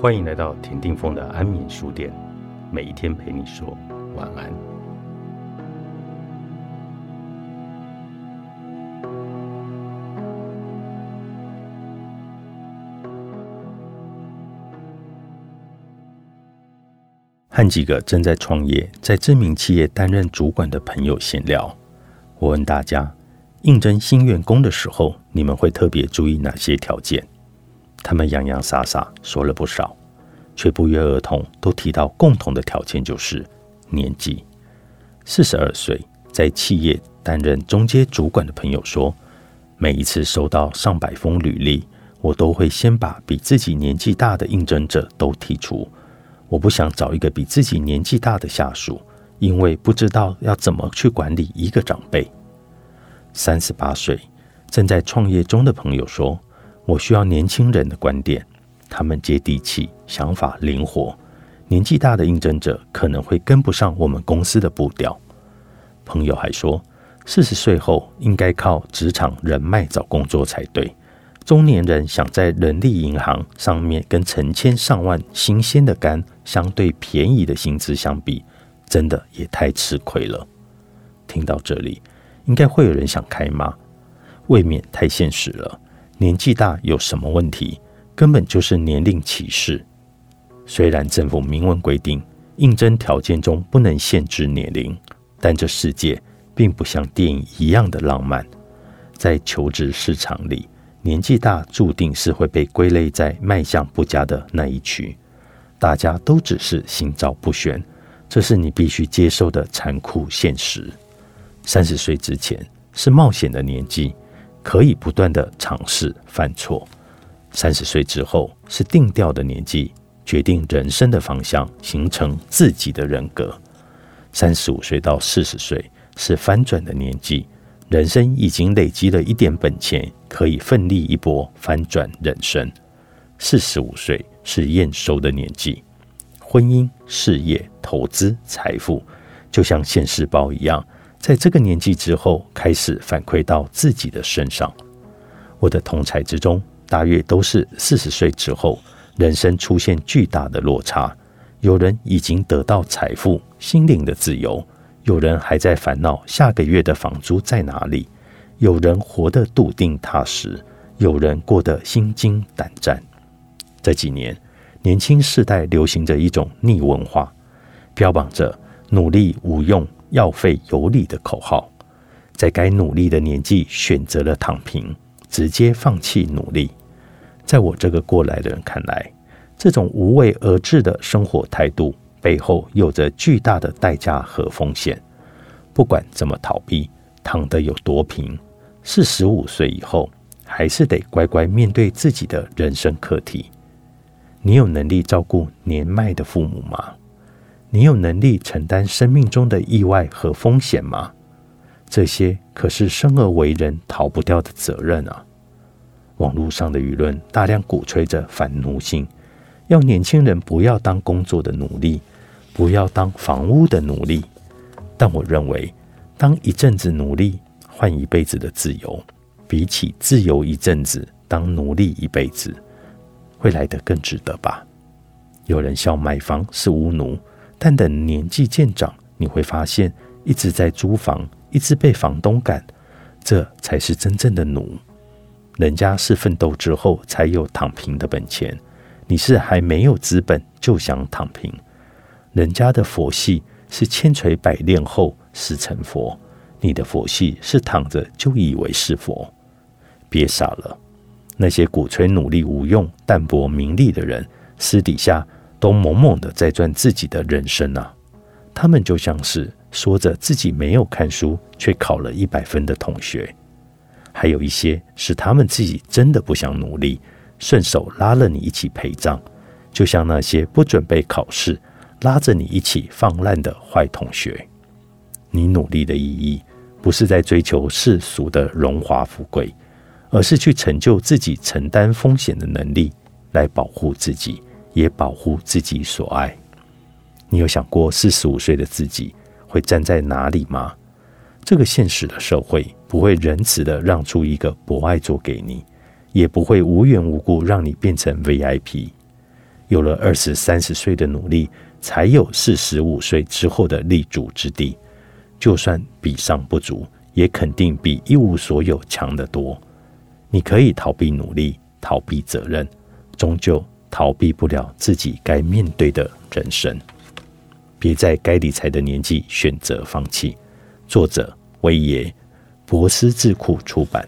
欢迎来到田定峰的安眠书店，每一天陪你说晚安。和几个正在创业、在知名企业担任主管的朋友闲聊，我问大家：应征新员工的时候，你们会特别注意哪些条件？他们洋洋洒洒说了不少，却不约而同都提到共同的条件就是年纪。四十二岁，在企业担任中阶主管的朋友说，每一次收到上百封履历，我都会先把比自己年纪大的应征者都剔除。我不想找一个比自己年纪大的下属，因为不知道要怎么去管理一个长辈。三十八岁，正在创业中的朋友说。我需要年轻人的观点，他们接地气，想法灵活。年纪大的应征者可能会跟不上我们公司的步调。朋友还说，四十岁后应该靠职场人脉找工作才对。中年人想在人力银行上面跟成千上万新鲜的肝相对便宜的薪资相比，真的也太吃亏了。听到这里，应该会有人想开骂，未免太现实了。年纪大有什么问题？根本就是年龄歧视。虽然政府明文规定应征条件中不能限制年龄，但这世界并不像电影一样的浪漫。在求职市场里，年纪大注定是会被归类在卖相不佳的那一区。大家都只是心照不宣，这是你必须接受的残酷现实。三十岁之前是冒险的年纪。可以不断的尝试犯错。三十岁之后是定调的年纪，决定人生的方向，形成自己的人格。三十五岁到四十岁是翻转的年纪，人生已经累积了一点本钱，可以奋力一搏，翻转人生。四十五岁是验收的年纪，婚姻、事业、投资、财富，就像现世报一样。在这个年纪之后，开始反馈到自己的身上。我的同才之中，大约都是四十岁之后，人生出现巨大的落差。有人已经得到财富、心灵的自由，有人还在烦恼下个月的房租在哪里。有人活得笃定踏实，有人过得心惊胆战。这几年，年轻世代流行着一种逆文化，标榜着努力无用。要费有理的口号，在该努力的年纪选择了躺平，直接放弃努力。在我这个过来人看来，这种无为而治的生活态度背后有着巨大的代价和风险。不管怎么逃避，躺得有多平，四十五岁以后还是得乖乖面对自己的人生课题。你有能力照顾年迈的父母吗？你有能力承担生命中的意外和风险吗？这些可是生而为人逃不掉的责任啊！网络上的舆论大量鼓吹着反奴性，要年轻人不要当工作的奴隶，不要当房屋的奴隶。但我认为，当一阵子奴隶换一辈子的自由，比起自由一阵子当奴隶一辈子，会来得更值得吧？有人笑买房是无奴。但等年纪渐长，你会发现一直在租房，一直被房东赶，这才是真正的奴。人家是奋斗之后才有躺平的本钱，你是还没有资本就想躺平。人家的佛系是千锤百炼后是成佛，你的佛系是躺着就以为是佛。别傻了，那些鼓吹努力无用、淡泊名利的人，私底下。都猛猛的在赚自己的人生啊！他们就像是说着自己没有看书却考了一百分的同学，还有一些是他们自己真的不想努力，顺手拉了你一起陪葬，就像那些不准备考试拉着你一起放烂的坏同学。你努力的意义不是在追求世俗的荣华富贵，而是去成就自己承担风险的能力，来保护自己。也保护自己所爱。你有想过四十五岁的自己会站在哪里吗？这个现实的社会不会仁慈的让出一个博爱座给你，也不会无缘无故让你变成 VIP。有了二十三十岁的努力，才有四十五岁之后的立足之地。就算比上不足，也肯定比一无所有强得多。你可以逃避努力，逃避责任，终究逃避不了自己该面对的人生。别在该理财的年纪选择放弃。作者：威爷，博思智库出版。